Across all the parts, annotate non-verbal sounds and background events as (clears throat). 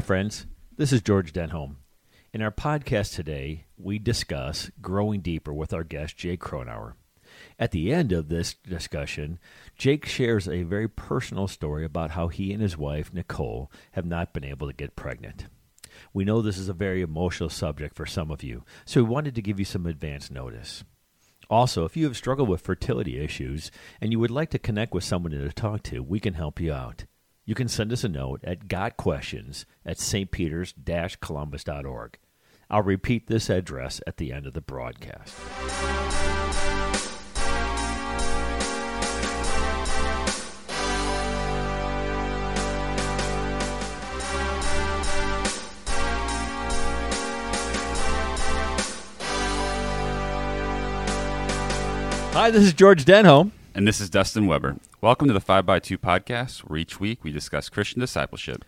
Hi, friends. This is George Denholm. In our podcast today, we discuss growing deeper with our guest, Jake Cronauer. At the end of this discussion, Jake shares a very personal story about how he and his wife, Nicole, have not been able to get pregnant. We know this is a very emotional subject for some of you, so we wanted to give you some advance notice. Also, if you have struggled with fertility issues and you would like to connect with someone to talk to, we can help you out. You can send us a note at gotquestions at stpeters-columbus.org. I'll repeat this address at the end of the broadcast. Hi, this is George Denholm. And this is Dustin Weber. Welcome to the 5x2 podcast, where each week we discuss Christian discipleship.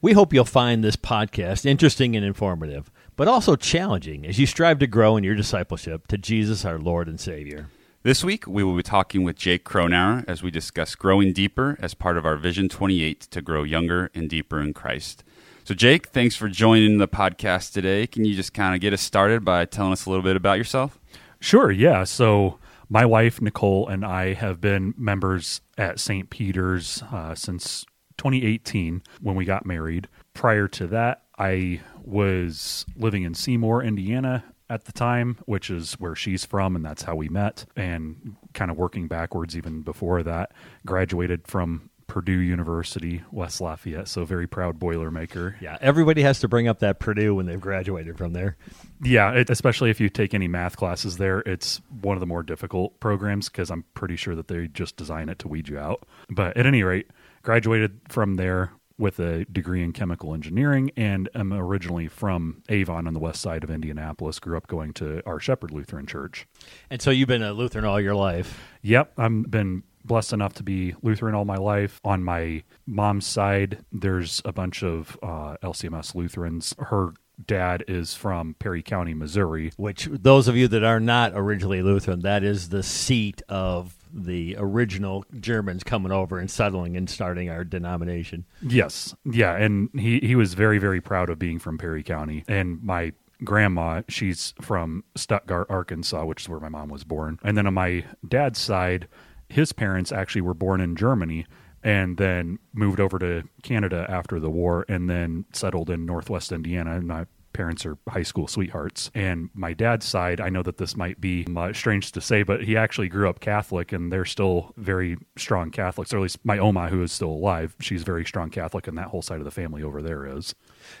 We hope you'll find this podcast interesting and informative, but also challenging as you strive to grow in your discipleship to Jesus, our Lord and Savior. This week we will be talking with Jake Cronauer as we discuss growing deeper as part of our Vision 28 to grow younger and deeper in Christ. So, Jake, thanks for joining the podcast today. Can you just kind of get us started by telling us a little bit about yourself? Sure, yeah. So, my wife Nicole and I have been members at St. Peter's uh, since 2018 when we got married. Prior to that, I was living in Seymour, Indiana at the time, which is where she's from, and that's how we met. And kind of working backwards, even before that, graduated from Purdue University, West Lafayette. So very proud Boilermaker. Yeah, everybody has to bring up that Purdue when they've graduated from there. Yeah, it, especially if you take any math classes there, it's one of the more difficult programs because I'm pretty sure that they just design it to weed you out. But at any rate, graduated from there with a degree in chemical engineering and am originally from Avon on the west side of Indianapolis. Grew up going to our Shepherd Lutheran Church. And so you've been a Lutheran all your life. Yep, I've been blessed enough to be Lutheran all my life. On my mom's side, there's a bunch of uh, LCMS Lutherans. Her dad is from Perry County, Missouri. Which, those of you that are not originally Lutheran, that is the seat of the original Germans coming over and settling and starting our denomination. Yes. Yeah. And he, he was very, very proud of being from Perry County. And my grandma, she's from Stuttgart, Arkansas, which is where my mom was born. And then on my dad's side, his parents actually were born in Germany and then moved over to Canada after the war and then settled in Northwest Indiana. My parents are high school sweethearts. And my dad's side, I know that this might be uh, strange to say, but he actually grew up Catholic and they're still very strong Catholics, or at least my Oma, who is still alive, she's very strong Catholic, and that whole side of the family over there is.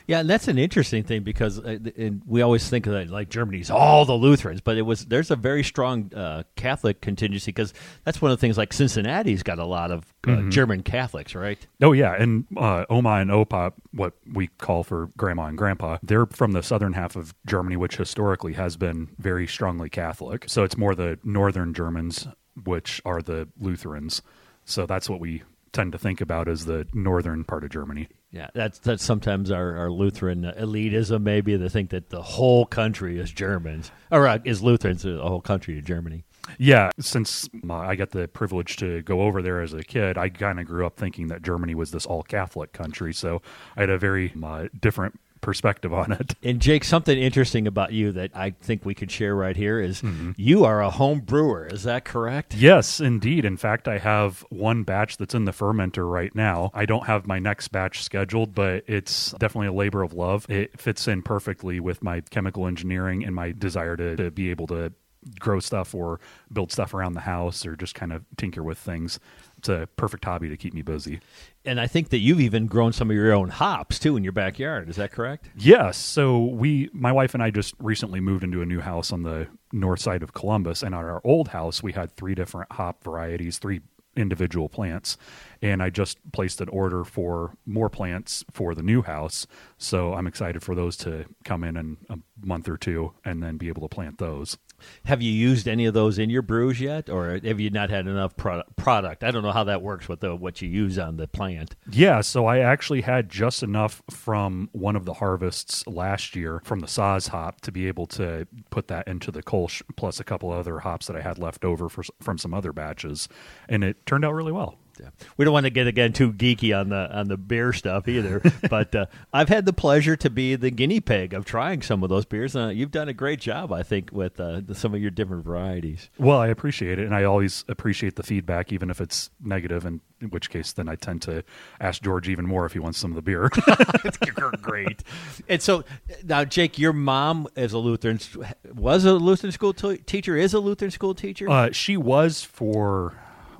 Yeah, and that's an interesting thing because uh, we always think that like Germany's all the Lutherans, but it was there's a very strong uh, Catholic contingency because that's one of the things like Cincinnati's got a lot of uh, mm-hmm. German Catholics, right? Oh yeah, and uh, Oma and Opa, what we call for grandma and grandpa, they're from the southern half of Germany, which historically has been very strongly Catholic. So it's more the northern Germans, which are the Lutherans. So that's what we tend to think about as the northern part of Germany. Yeah, that's that's sometimes our, our Lutheran elitism. Maybe they think that the whole country is Germans or uh, is Lutherans. The whole country is Germany. Yeah, since uh, I got the privilege to go over there as a kid, I kind of grew up thinking that Germany was this all Catholic country. So I had a very uh, different perspective on it. (laughs) And Jake, something interesting about you that I think we could share right here is mm-hmm. you are a home brewer. Is that correct? Yes, indeed. In fact, I have one batch that's in the fermenter right now. I don't have my next batch scheduled, but it's definitely a labor of love. It fits in perfectly with my chemical engineering and my desire to, to be able to grow stuff or build stuff around the house or just kind of tinker with things it's a perfect hobby to keep me busy. And I think that you've even grown some of your own hops too in your backyard. Is that correct? Yes. So we, my wife and I, just recently moved into a new house on the north side of Columbus, and on our old house we had three different hop varieties, three individual plants. And I just placed an order for more plants for the new house. So I'm excited for those to come in in a month or two and then be able to plant those. Have you used any of those in your brews yet, or have you not had enough pro- product? I don't know how that works with the, what you use on the plant. Yeah, so I actually had just enough from one of the harvests last year from the Saaz hop to be able to put that into the Kolsch, plus a couple other hops that I had left over for, from some other batches, and it turned out really well. Yeah. We don't want to get again too geeky on the on the beer stuff either, (laughs) but uh, I've had the pleasure to be the guinea pig of trying some of those beers. Uh, you've done a great job, I think, with uh, the, some of your different varieties. Well, I appreciate it, and I always appreciate the feedback, even if it's negative. And in which case, then I tend to ask George even more if he wants some of the beer. (laughs) great. And so now, Jake, your mom is a Lutheran, was a Lutheran school t- teacher, is a Lutheran school teacher. Uh, she was for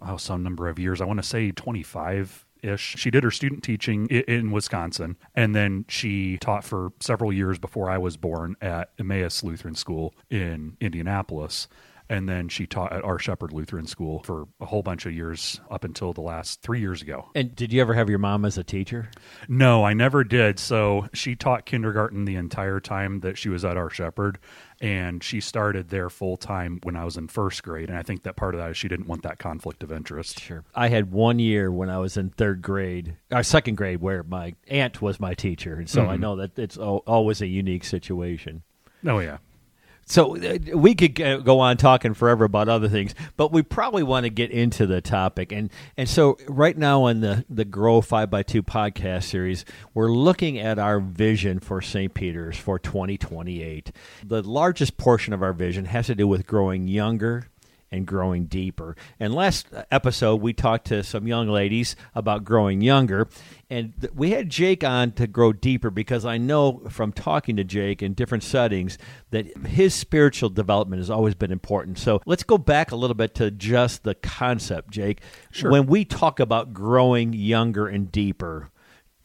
oh, some number of years. I want to say 25 ish. She did her student teaching in Wisconsin, and then she taught for several years before I was born at Emmaus Lutheran School in Indianapolis and then she taught at our Shepherd Lutheran School for a whole bunch of years up until the last three years ago. And did you ever have your mom as a teacher? No, I never did. So she taught kindergarten the entire time that she was at our Shepherd, and she started there full time when I was in first grade. And I think that part of that is she didn't want that conflict of interest. Sure. I had one year when I was in third grade, or second grade, where my aunt was my teacher, and so mm-hmm. I know that it's always a unique situation. Oh yeah. So uh, we could go on talking forever about other things, but we probably want to get into the topic. And and so right now on the the Grow Five by Two podcast series, we're looking at our vision for St. Peter's for 2028. The largest portion of our vision has to do with growing younger and growing deeper. And last episode, we talked to some young ladies about growing younger. And we had Jake on to grow deeper because I know from talking to Jake in different settings that his spiritual development has always been important. So let's go back a little bit to just the concept, Jake. Sure. When we talk about growing younger and deeper,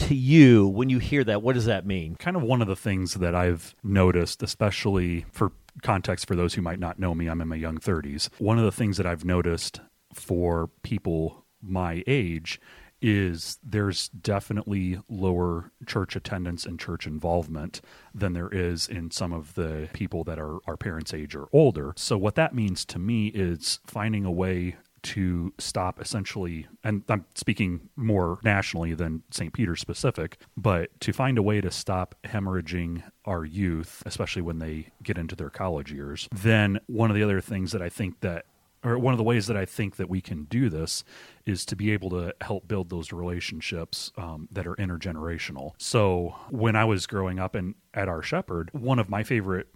to you when you hear that what does that mean kind of one of the things that i've noticed especially for context for those who might not know me, I'm in my young 30s. One of the things that I've noticed for people my age is there's definitely lower church attendance and church involvement than there is in some of the people that are our parents' age or older. So, what that means to me is finding a way to stop essentially, and I'm speaking more nationally than St. Peter specific, but to find a way to stop hemorrhaging our youth, especially when they get into their college years, then one of the other things that I think that or one of the ways that I think that we can do this is to be able to help build those relationships um, that are intergenerational. So when I was growing up and at our Shepherd, one of my favorite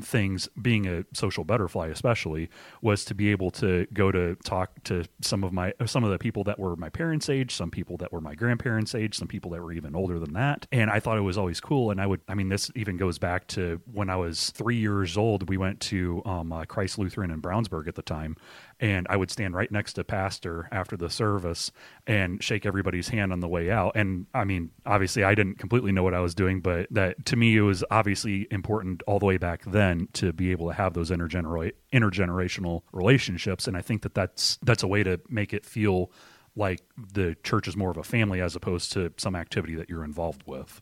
things being a social butterfly especially was to be able to go to talk to some of my some of the people that were my parents age some people that were my grandparents age some people that were even older than that. And i thought it was always cool. And i would i mean this even goes back to when i was three years old we went to um, uh, christ lutheran in brownsburg at the time and I would stand right next to pastor after the service and shake everybody's hand on the way out. And I mean, obviously, I didn't completely know what I was doing, but that to me it was obviously important all the way back then to be able to have those intergener- intergenerational relationships. And I think that that's that's a way to make it feel like the church is more of a family as opposed to some activity that you're involved with.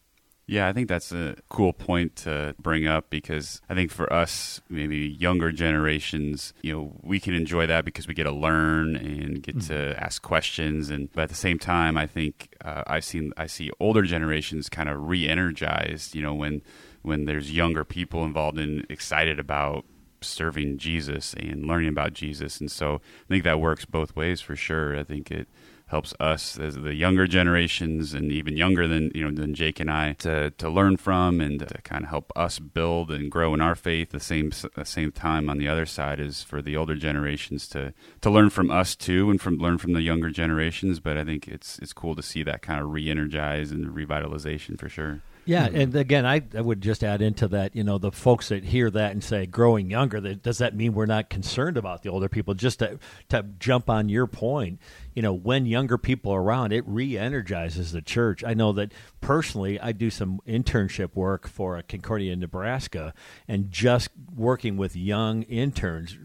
Yeah, I think that's a cool point to bring up because I think for us, maybe younger generations, you know, we can enjoy that because we get to learn and get mm-hmm. to ask questions, and but at the same time, I think uh, I've seen I see older generations kind of re-energized. You know, when when there's younger people involved and excited about serving Jesus and learning about Jesus, and so I think that works both ways for sure. I think it helps us as the younger generations and even younger than you know than Jake and I to to learn from and to kind of help us build and grow in our faith. The same the same time on the other side is for the older generations to to learn from us too and from learn from the younger generations. But I think it's it's cool to see that kind of re-energize and revitalization for sure. Yeah, mm-hmm. and again, I, I would just add into that, you know, the folks that hear that and say growing younger, that, does that mean we're not concerned about the older people? Just to, to jump on your point, you know, when younger people are around, it re energizes the church. I know that personally, I do some internship work for Concordia, in Nebraska, and just working with young interns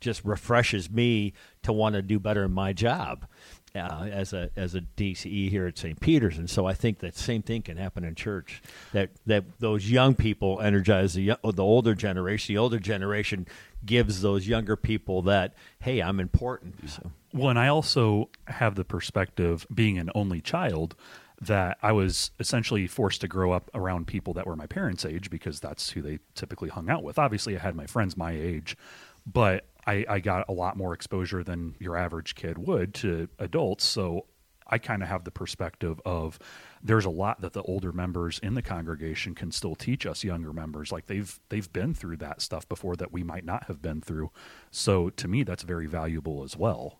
just refreshes me to want to do better in my job uh, as a as a DCE here at St. Peter's, and so I think that same thing can happen in church. That that those young people energize the the older generation. The older generation gives those younger people that hey, I'm important. So. Well, and I also have the perspective, being an only child, that I was essentially forced to grow up around people that were my parents' age because that's who they typically hung out with. Obviously, I had my friends my age, but I, I got a lot more exposure than your average kid would to adults. So I kind of have the perspective of there's a lot that the older members in the congregation can still teach us younger members. Like they've they've been through that stuff before that we might not have been through. So to me, that's very valuable as well.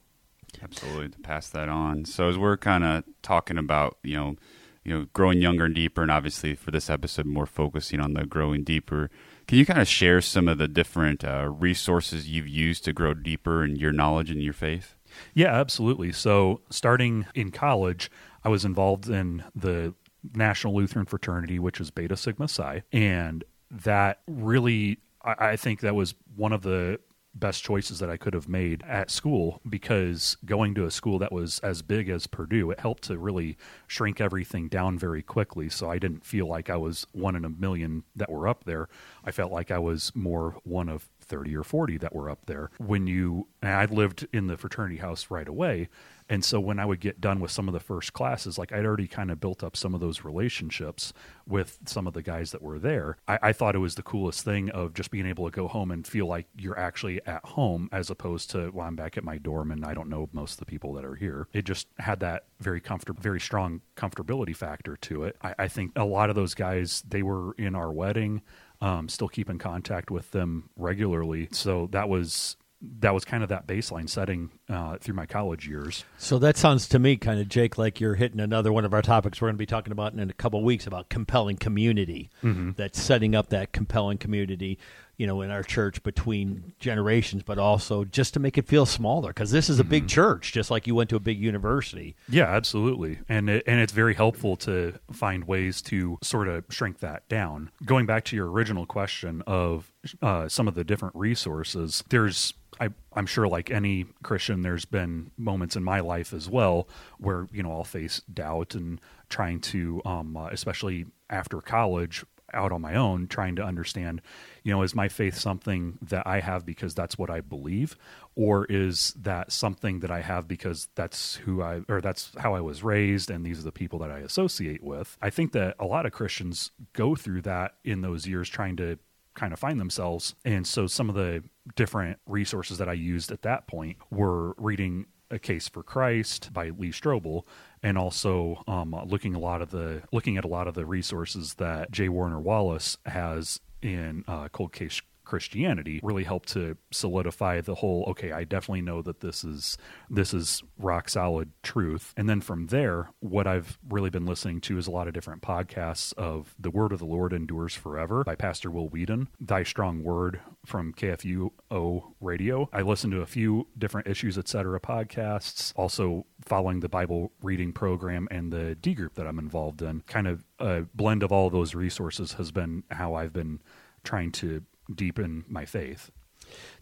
Absolutely, to pass that on. So as we're kind of talking about, you know, you know, growing younger and deeper, and obviously for this episode, more focusing on the growing deeper. Can you kind of share some of the different uh, resources you've used to grow deeper in your knowledge and your faith? Yeah, absolutely. So starting in college, I was involved in the National Lutheran Fraternity, which is Beta Sigma Psi, and that really, I, I think that was one of the best choices that I could have made at school because going to a school that was as big as Purdue, it helped to really shrink everything down very quickly. So I didn't feel like I was one in a million that were up there. I felt like I was more one of 30 or 40 that were up there. When you, I lived in the fraternity house right away. And so when I would get done with some of the first classes, like I'd already kind of built up some of those relationships with some of the guys that were there. I, I, thought it was the coolest thing of just being able to go home and feel like you're actually at home as opposed to, well, I'm back at my dorm and I don't know most of the people that are here. It just had that very comfortable, very strong comfortability factor to it. I, I think a lot of those guys, they were in our wedding. Um, still keep in contact with them regularly. So that was that was kind of that baseline setting uh, through my college years. So that sounds to me kind of Jake like you're hitting another one of our topics we're going to be talking about in a couple of weeks about compelling community. Mm-hmm. That's setting up that compelling community, you know, in our church between generations, but also just to make it feel smaller because this is a mm-hmm. big church, just like you went to a big university. Yeah, absolutely, and it, and it's very helpful to find ways to sort of shrink that down. Going back to your original question of uh, some of the different resources, there's I, am sure, like any Christian, there's been moments in my life as well where you know I'll face doubt and trying to, um, uh, especially after college, out on my own, trying to understand, you know, is my faith something that I have because that's what I believe, or is that something that I have because that's who I or that's how I was raised and these are the people that I associate with? I think that a lot of Christians go through that in those years trying to kind of find themselves. And so some of the different resources that I used at that point were reading A Case for Christ by Lee Strobel and also um, looking a lot of the looking at a lot of the resources that J. Warner Wallace has in uh, Cold Case Christianity really helped to solidify the whole okay I definitely know that this is this is rock solid truth. And then from there what I've really been listening to is a lot of different podcasts of the word of the Lord endures forever by Pastor Will Weedon Thy Strong Word from KFUO radio. I listen to a few different issues etc podcasts also following the Bible reading program and the D group that I'm involved in. Kind of a blend of all those resources has been how I've been trying to deepen my faith.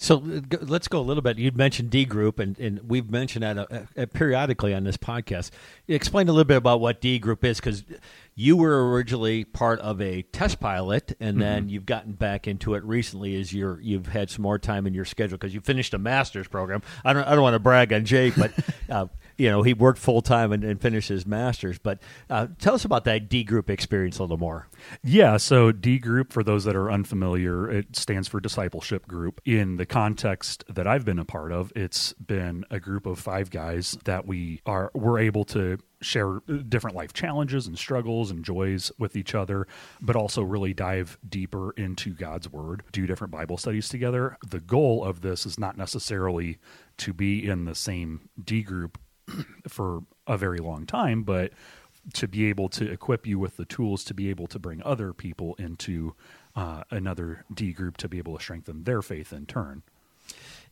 So let's go a little bit. You'd mentioned D Group, and, and we've mentioned that uh, uh, periodically on this podcast. Explain a little bit about what D Group is, because you were originally part of a test pilot, and then mm-hmm. you've gotten back into it recently as you're you've had some more time in your schedule because you finished a master's program. I don't I don't want to brag on Jake, but (laughs) uh, you know he worked full time and, and, finished his masters. But uh, tell us about that D group experience a little more. Yeah, so D group for those that are unfamiliar, it stands for discipleship group. In the context that I've been a part of, it's been a group of five guys that we are we're able to share different life challenges and struggles and joys with each other, but also really dive deeper into God's Word, do different Bible studies together. The goal of this is not necessarily to be in the same D group (clears throat) for a very long time, but to be able to equip you with the tools to be able to bring other people into uh, another D group to be able to strengthen their faith in turn.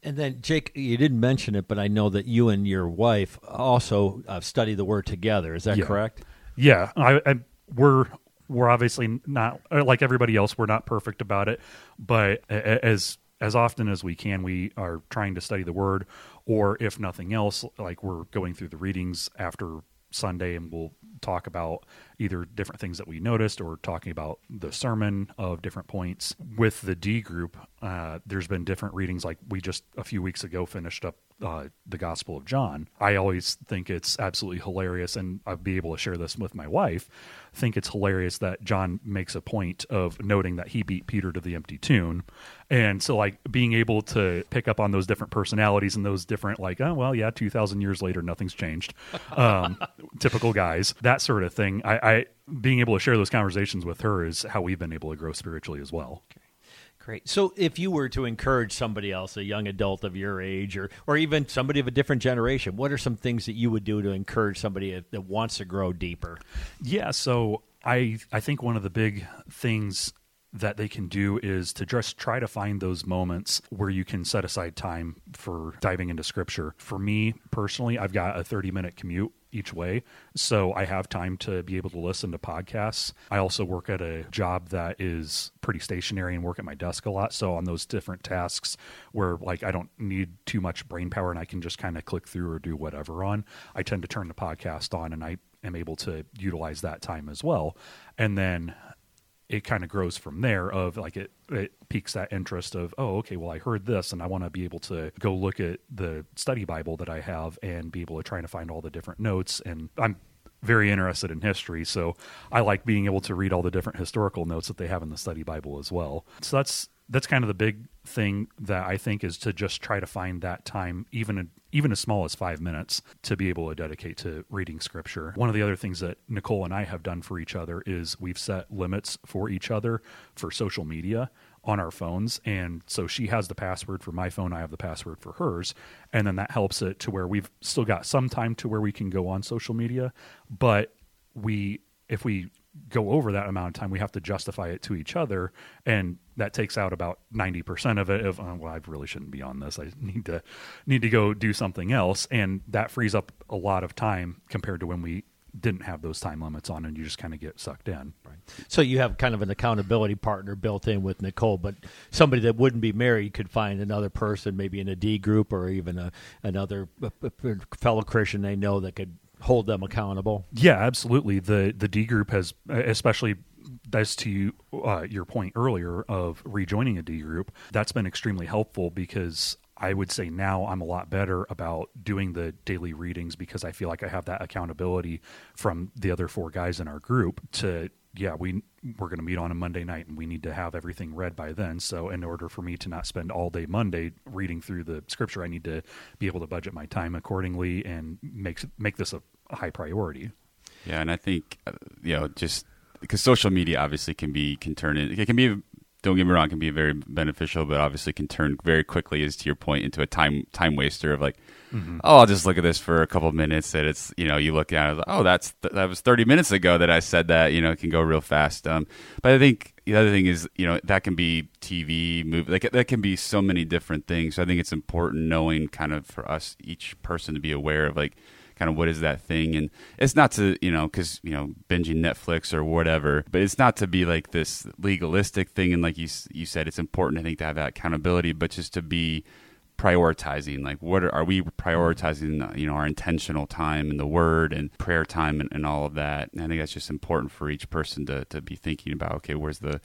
And then, Jake, you didn't mention it, but I know that you and your wife also uh, study the Word together. Is that yeah. correct? Yeah, I, I, we're we're obviously not like everybody else. We're not perfect about it, but as as often as we can, we are trying to study the Word or if nothing else, like we're going through the readings after Sunday and we'll talk about either different things that we noticed or talking about the sermon of different points. With the D group, uh, there's been different readings. Like we just a few weeks ago finished up uh, the Gospel of John. I always think it's absolutely hilarious, and I'll be able to share this with my wife. Think it's hilarious that John makes a point of noting that he beat Peter to the empty tomb, and so like being able to pick up on those different personalities and those different like oh well yeah two thousand years later nothing's changed, um, (laughs) typical guys that sort of thing. I, I being able to share those conversations with her is how we've been able to grow spiritually as well. Great. So, if you were to encourage somebody else, a young adult of your age, or or even somebody of a different generation, what are some things that you would do to encourage somebody that wants to grow deeper? Yeah. So I I think one of the big things that they can do is to just try to find those moments where you can set aside time for diving into scripture. For me personally, I've got a 30 minute commute each way. So I have time to be able to listen to podcasts. I also work at a job that is pretty stationary and work at my desk a lot. So on those different tasks where like I don't need too much brain power and I can just kind of click through or do whatever on, I tend to turn the podcast on and I am able to utilize that time as well. And then it kind of grows from there of like it it piques that interest of oh okay well i heard this and i want to be able to go look at the study bible that i have and be able to try to find all the different notes and i'm very interested in history so i like being able to read all the different historical notes that they have in the study bible as well. So that's that's kind of the big thing that I think is to just try to find that time, even even as small as five minutes, to be able to dedicate to reading scripture. One of the other things that Nicole and I have done for each other is we've set limits for each other for social media on our phones. And so she has the password for my phone, I have the password for hers. And then that helps it to where we've still got some time to where we can go on social media. But we, if we go over that amount of time, we have to justify it to each other, and that takes out about ninety percent of it. Of oh, well, I really shouldn't be on this. I need to need to go do something else, and that frees up a lot of time compared to when we didn't have those time limits on, and you just kind of get sucked in. Right. So you have kind of an accountability partner built in with Nicole, but somebody that wouldn't be married could find another person, maybe in a D group or even a, another fellow Christian they know that could hold them accountable. Yeah, absolutely. The the D group has, especially as to uh, your point earlier of rejoining a D group, that's been extremely helpful because I would say now I'm a lot better about doing the daily readings because I feel like I have that accountability from the other four guys in our group to yeah, we we're going to meet on a Monday night and we need to have everything read by then. So in order for me to not spend all day Monday reading through the scripture, I need to be able to budget my time accordingly and make make this a, high priority. Yeah, and I think uh, you know just because social media obviously can be can turn it, it can be don't get me wrong, can be very beneficial, but obviously can turn very quickly, as to your point, into a time time waster of like, mm-hmm. oh, I'll just look at this for a couple of minutes. That it's you know you look at it, oh, that's that was thirty minutes ago that I said that. You know, it can go real fast. Um, but I think the other thing is you know that can be TV, movie, like that can be so many different things. So I think it's important knowing kind of for us each person to be aware of like kind of what is that thing? And it's not to you know because you know binging netflix or whatever but it's not to be like this legalistic thing. And like you you said it's important i think to have that accountability but just to be prioritizing like what are, are we prioritizing uh, you know our intentional time in the word and prayer time and, and all of that? And i think that's just important for each person to, to be thinking about okay where's the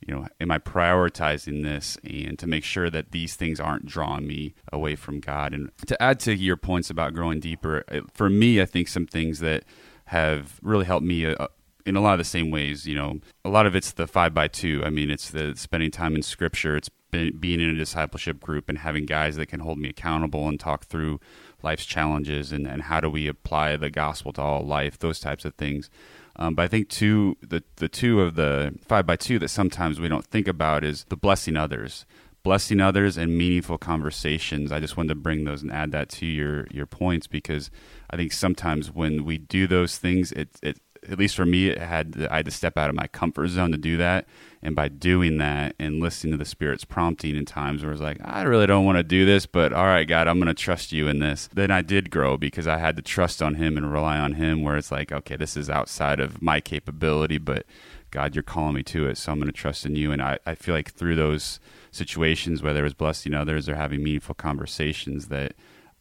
you know, am I prioritizing this and to make sure that these things aren't drawing me away from God? And to add to your points about growing deeper, for me, I think some things that have really helped me uh, in a lot of the same ways, you know, a lot of it's the five by two. I mean, it's the spending time in scripture, it's being in a discipleship group and having guys that can hold me accountable and talk through life's challenges and, and how do we apply the gospel to all life, those types of things. Um, but I think two the the two of the five by two that sometimes we don't think about is the blessing others, blessing others, and meaningful conversations. I just wanted to bring those and add that to your your points because I think sometimes when we do those things, it it at least for me, it had I had to step out of my comfort zone to do that. And by doing that and listening to the Spirit's prompting in times where it's like, I really don't want to do this, but all right, God, I'm going to trust you in this. Then I did grow because I had to trust on Him and rely on Him. Where it's like, okay, this is outside of my capability, but God, you're calling me to it, so I'm going to trust in you. And I, I feel like through those situations, whether it was blessing others or having meaningful conversations, that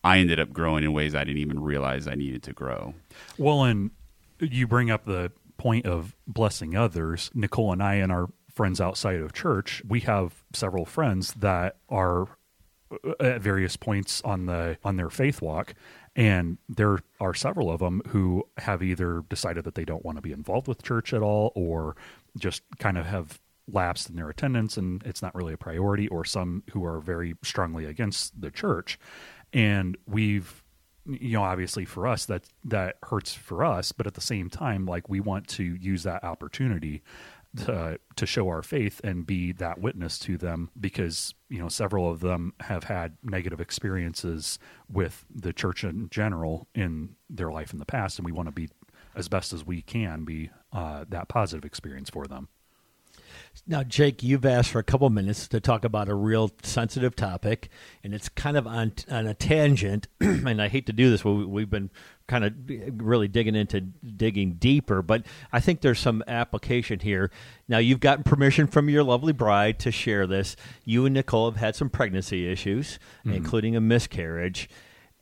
I ended up growing in ways I didn't even realize I needed to grow. Well, and you bring up the point of blessing others. Nicole and I and our friends outside of church, we have several friends that are uh, at various points on the on their faith walk and there are several of them who have either decided that they don't want to be involved with church at all or just kind of have lapsed in their attendance and it's not really a priority or some who are very strongly against the church and we've you know obviously for us that that hurts for us but at the same time like we want to use that opportunity to, to show our faith and be that witness to them because you know several of them have had negative experiences with the church in general in their life in the past and we want to be as best as we can be uh, that positive experience for them now, Jake, you've asked for a couple minutes to talk about a real sensitive topic, and it's kind of on on a tangent. (clears throat) and I hate to do this, but we've been kind of really digging into digging deeper. But I think there's some application here. Now, you've gotten permission from your lovely bride to share this. You and Nicole have had some pregnancy issues, mm-hmm. including a miscarriage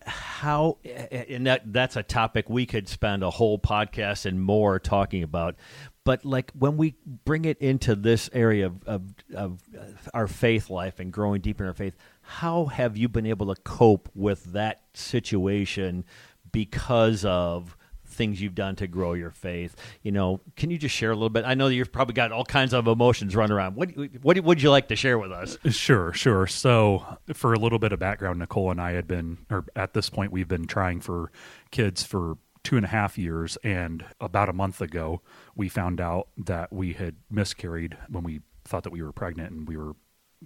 how and that that's a topic we could spend a whole podcast and more talking about but like when we bring it into this area of, of, of uh, our faith life and growing deeper in our faith how have you been able to cope with that situation because of things you've done to grow your faith? You know can you just share a little bit? I know you've probably got all kinds of emotions running around. What, what would you like to share with us? Uh, sure sure. So for a little bit of background nicole and i had been or at this point we've been trying for kids for two and a half years. And about a month ago, we found out that we had miscarried when we thought that we were pregnant and we were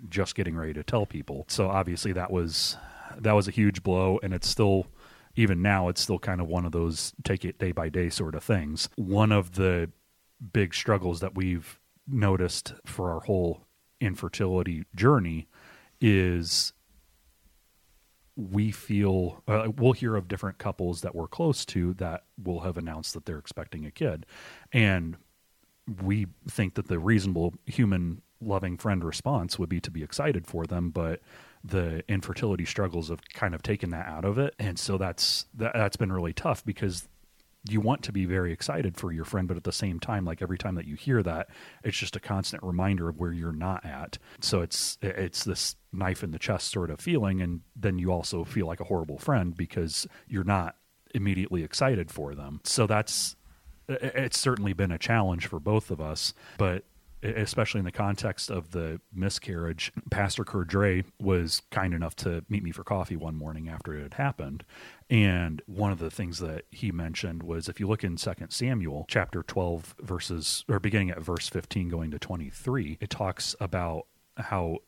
just getting ready to tell people. So obviously that was that was a huge blow and it's still even now it's still kind of one of those take it day by day sort of things. One of the big struggles that we've noticed for our whole infertility journey is we feel uh, we'll hear of different couples that we're close to that will have announced that they're expecting a kid. And we think that the reasonable human loving friend response would be to be excited for them but the infertility struggles have kind of taken that out of it. And so that's that, that's been really tough because you want to be very excited for your friend, but at the same time, like every time that you hear that, it's just a constant reminder of where you're not at. So it's it's this knife in the chest sort of feeling, and then you also feel like a horrible friend because you're not immediately excited for them. So that's it's certainly been a challenge for both of us, but especially in the context of the miscarriage, Pastor Curdray was kind enough to meet me for coffee one morning after it had happened. And one of the things that he mentioned was if you look in Second Samuel chapter 12 verses or beginning at verse 15 going to 23, it talks about how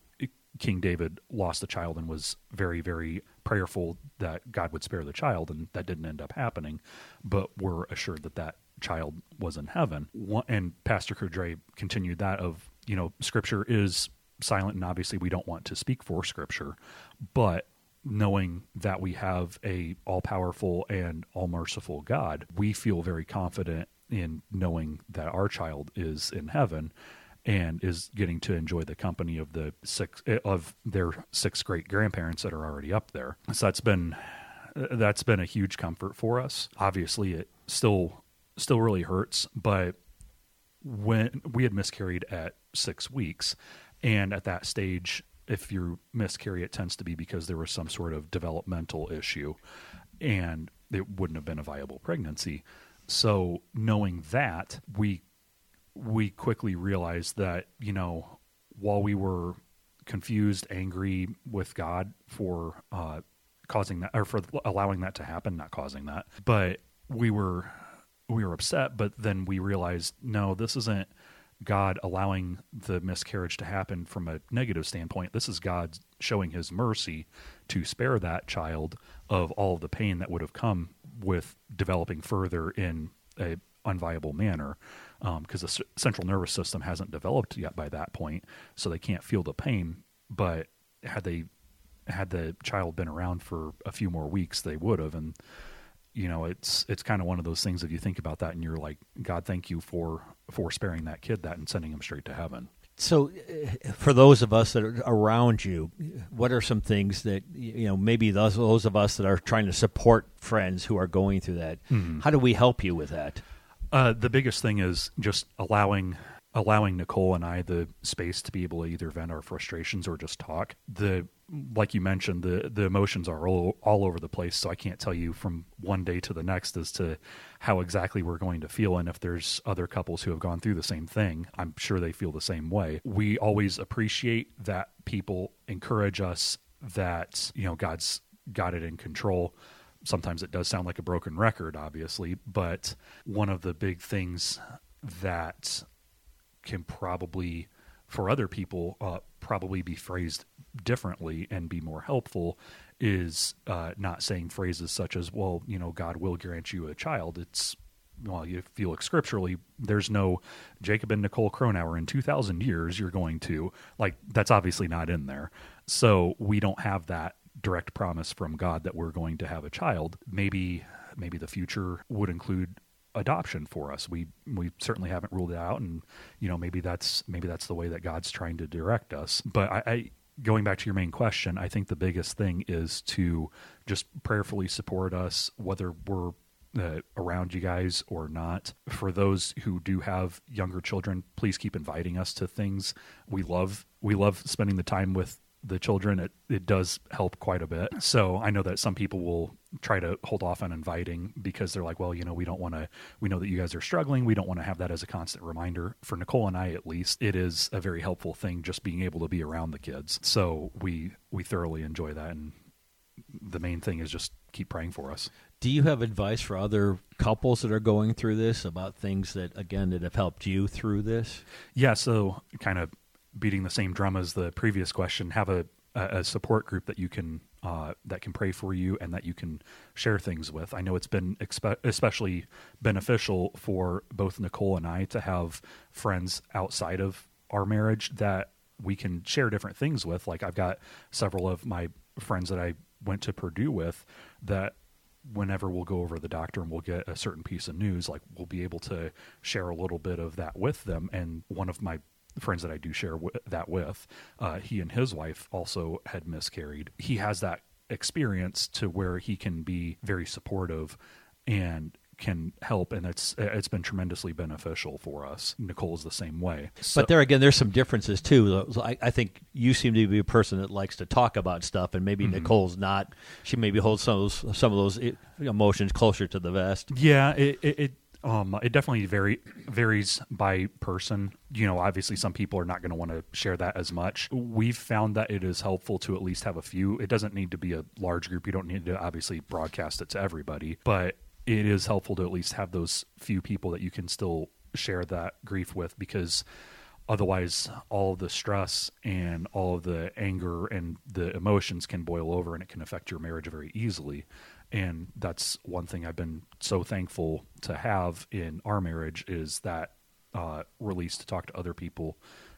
King David lost the child and was very, very prayerful that God would spare the child, and that didn't end up happening. But we're assured that that child was in heaven. And Pastor Curdray continued that of, you know, Scripture is silent, and obviously we don't want to speak for Scripture, but knowing that we have a all powerful and all merciful God, we feel very confident in knowing that our child is in heaven and is getting to enjoy the company of the six eh, of their six great grandparents that are already up there. So that's been that's been a huge comfort for us. Obviously, it still still really hurts, but when we had miscarried at six weeks, and at that stage, if you miscarry, it tends to be because there was some sort of developmental issue, and it wouldn't have been a viable pregnancy. So knowing that, we we quickly realized that you know while we were confused, angry with God for uh, causing that or for allowing that to happen, not causing that, but we were we were upset, but then we realized, no, this isn't God allowing the miscarriage to happen from a negative standpoint. This is God showing his mercy to spare that child of all the pain that would have come with developing further in a unviable manner because um, the central nervous system hasn't developed yet by that point, so they can't feel the pain. But had they had the child been around for a few more weeks, they would have, and you know it's it's kind of one of those things if you think about that and you're like god thank you for for sparing that kid that and sending him straight to heaven so uh, for those of us that are around you what are some things that you know maybe those those of us that are trying to support friends who are going through that mm-hmm. how do we help you with that Uh, the biggest thing is just allowing allowing Nicole and I the space to be able to either vent our frustrations or just talk. The like you mentioned, the the emotions are all, all over the place, so I can't tell you from one day to the next as to how exactly we're going to feel. And if there's other couples who have gone through the same thing, I'm sure they feel the same way. We always appreciate that people encourage us that you know God's got it in control sometimes it does sound like a broken record, obviously, but one of the big things that can probably, for other people, uh, probably be phrased differently and be more helpful is uh, not saying phrases such as, well, you know, God will grant you a child. It's, well, if you like scripturally, there's no Jacob and Nicole Cronauer in 2,000 years, you're going to, like, that's obviously not in there. So we don't have that direct promise from God that we're going to have a child. Maybe, maybe the future would include adoption for us. We we certainly haven't ruled it out, and you know maybe that's maybe that's the way that God's trying to direct us. But I, I going back to your main question, I think the biggest thing is to just prayerfully support us, whether we're uh, around you guys or not. For those who do have younger children, please keep inviting us to things. We love we love spending the time with the children, it, it does help quite a bit. So I know that some people will try to hold off on inviting because they're like, well, you know, we don't want to, we know that you guys are struggling. We don't want to have that as a constant reminder. For Nicole and I, at least, it is a very helpful thing just being able to be around the kids. So we, we thoroughly enjoy that. And the main thing is just keep praying for us. Do you have advice for other couples that are going through this about things that, again, that have helped you through this? Yeah. So kind of beating the same drum as the previous question, have a, a support group that you can uh, that can pray for you and that you can share things with. I know it's been expe- especially beneficial for both Nicole and I to have friends outside of our marriage that we can share different things with. Like I've got several of my friends that I went to Purdue with that whenever we'll go over the doctor and we'll get a certain piece of news, like we'll be able to share a little bit of that with them. And one of my friends that I do share w- that with, uh, he and his wife also had miscarried. He has that experience to where he can be very supportive and can help and it's it's been tremendously beneficial for us. Nicole's the same way. So, but there again there's some differences too. I, I, think you seem to be a person that likes to talk about stuff and maybe mm-hmm. nicole's not. She maybe holds some of those some of those emotions closer to the vest. Yeah it, it, it um, it definitely vary varies by person. You know, obviously, some people are not going to want to share that as much. We've found that it is helpful to at least have a few. It doesn't need to be a large group. You don't need to obviously broadcast it to everybody, but it is helpful to at least have those few people that you can still share that grief with because otherwise all the stress and all of the anger and the emotions can boil over and it can affect your marriage very easily and that's one thing I've been so thankful to have in our marriage is that uh, release to talk to other people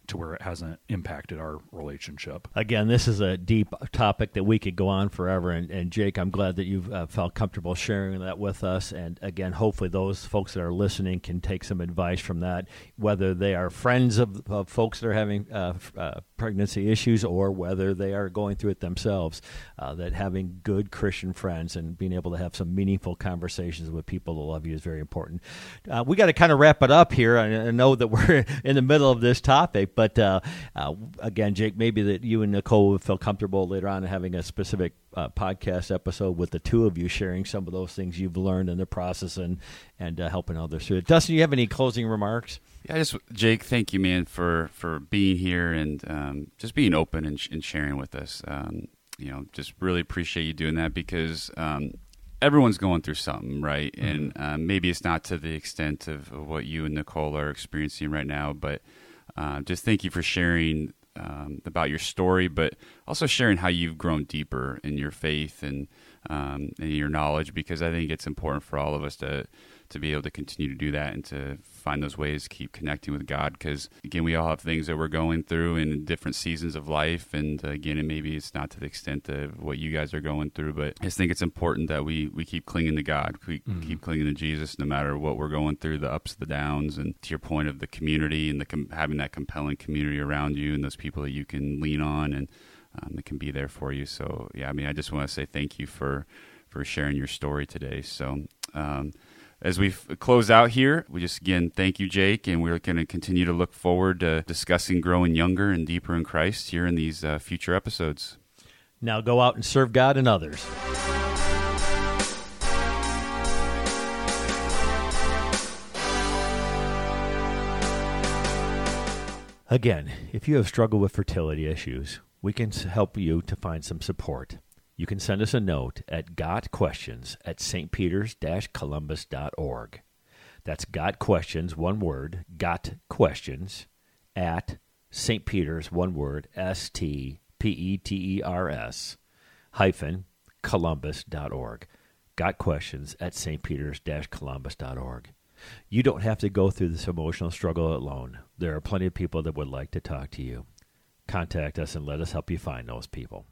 to where it hasn't impacted our relationship. Again, this is a deep topic that we could go on forever. And, and Jake, I'm glad that you've uh, felt comfortable sharing that with us. And again, hopefully, those folks that are listening can take some advice from that, whether they are friends of, of folks that are having uh, uh, pregnancy issues or whether they are going through it themselves. Uh, that having good Christian friends and being able to have some meaningful conversations with people that love you is very important. Uh, we got to kind of wrap it up here. I, I know that we're (laughs) in the middle of this topic, but uh, uh, again, Jake, maybe that you and Nicole would feel comfortable later on having a specific uh, podcast episode with the two of you sharing some of those things you've learned in the process and and uh, helping others through it. Dustin, you have any closing remarks? Yeah, just Jake, thank you, man, for for being here and um, just being open and, sh- and, sharing with us. Um, you know, just really appreciate you doing that because um, everyone's going through something, right? Mm-hmm. And um, maybe it's not to the extent of, of, what you and Nicole are experiencing right now, but uh, just thank you for sharing um, about your story, but also sharing how you've grown deeper in your faith and um, and your knowledge, because I think it's important for all of us to to be able to continue to do that and to find those ways to keep connecting with God. Because again, we all have things that we're going through in different seasons of life, and uh, again, and maybe it's not to the extent of what you guys are going through, but I just think it's important that we we keep clinging to God, we mm-hmm. keep clinging to Jesus, no matter what we're going through, the ups, the downs, and to your point of the community and the com- having that compelling community around you and those people that you can lean on and um, that can be there for you. So yeah, I mean, I just want to say thank you for for sharing your story today. So. Um, as we close out here, we just again thank you, Jake, and we're going to continue to look forward to discussing growing younger and deeper in Christ here in these uh, future episodes. Now go out and serve God and others. Again, if you have struggled with fertility issues, we can help you to find some support. You can send us a note at gotquestions at stpeters-columbus.org. That's got questions, one word, got questions at St. Peter's, one word, S T P E T E R S hyphen columbus.org. Got questions at St. Peter's columbus.org. You don't have to go through this emotional struggle alone. There are plenty of people that would like to talk to you. Contact us and let us help you find those people.